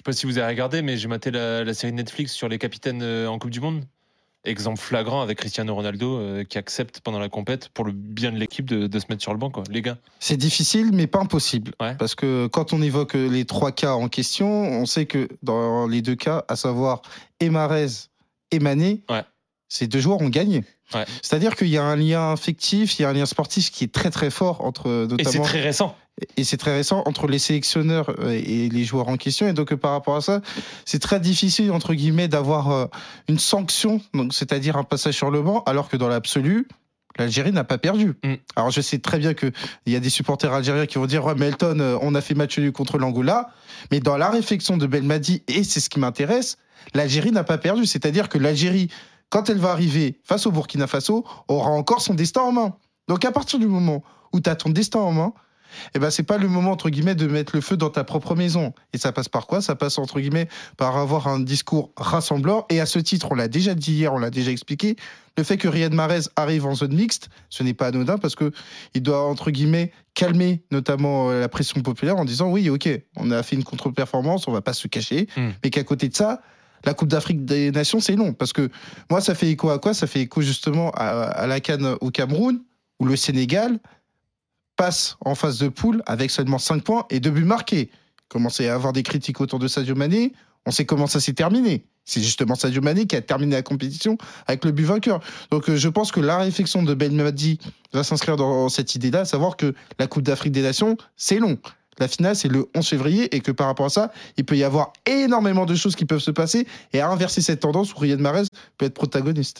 sais pas si vous avez regardé, mais j'ai maté la, la série Netflix sur les capitaines euh, en Coupe du Monde. Exemple flagrant avec Cristiano Ronaldo euh, qui accepte pendant la compète pour le bien de l'équipe de, de se mettre sur le banc, quoi. Les gars. C'est difficile, mais pas impossible. Ouais. Parce que quand on évoque les trois cas en question, on sait que dans les deux cas, à savoir Emarez et Mané, Ouais. Ces deux joueurs ont gagné. Ouais. C'est-à-dire qu'il y a un lien affectif, il y a un lien sportif qui est très très fort entre Et c'est notamment très récent. et c'est très récent entre les sélectionneurs euh, et les joueurs en question. Et donc, euh, par rapport à ça, c'est très difficile, entre guillemets, d'avoir euh, une sanction, donc c'est-à-dire un passage sur le banc, alors que dans l'absolu, l'Algérie n'a pas perdu. Mm. Alors, je sais très bien qu'il y a des supporters algériens qui vont dire Ouais, mais Elton, euh, on a fait match nul contre l'Angola. Mais dans la réflexion de Belmadi, et c'est ce qui m'intéresse, l'Algérie n'a pas perdu. C'est-à-dire que l'Algérie, quand elle va arriver face au Burkina Faso, aura encore son destin en main. Donc, à partir du moment où tu as ton destin en main, eh ben c'est pas le moment entre guillemets de mettre le feu dans ta propre maison. Et ça passe par quoi? Ça passe entre guillemets par avoir un discours rassemblant. Et à ce titre, on l'a déjà dit hier, on l'a déjà expliqué, le fait que Riyad Mahrez arrive en zone mixte, ce n'est pas anodin parce que il doit entre guillemets calmer notamment euh, la pression populaire en disant oui, ok, on a fait une contre-performance, on va pas se cacher, Mm. mais qu'à côté de ça. La Coupe d'Afrique des Nations, c'est long. Parce que moi, ça fait écho à quoi? Ça fait écho justement à, la Cannes au Cameroun, où le Sénégal passe en phase de poule avec seulement 5 points et 2 buts marqués. Commencer à avoir des critiques autour de Sadio Mané, on sait comment ça s'est terminé. C'est justement Sadio Mané qui a terminé la compétition avec le but vainqueur. Donc euh, je pense que la réflexion de Ben Madi va s'inscrire dans cette idée-là, savoir que la Coupe d'Afrique des Nations, c'est long. La finale, c'est le 11 février et que par rapport à ça, il peut y avoir énormément de choses qui peuvent se passer et à inverser cette tendance où Riyad Mahrez peut être protagoniste.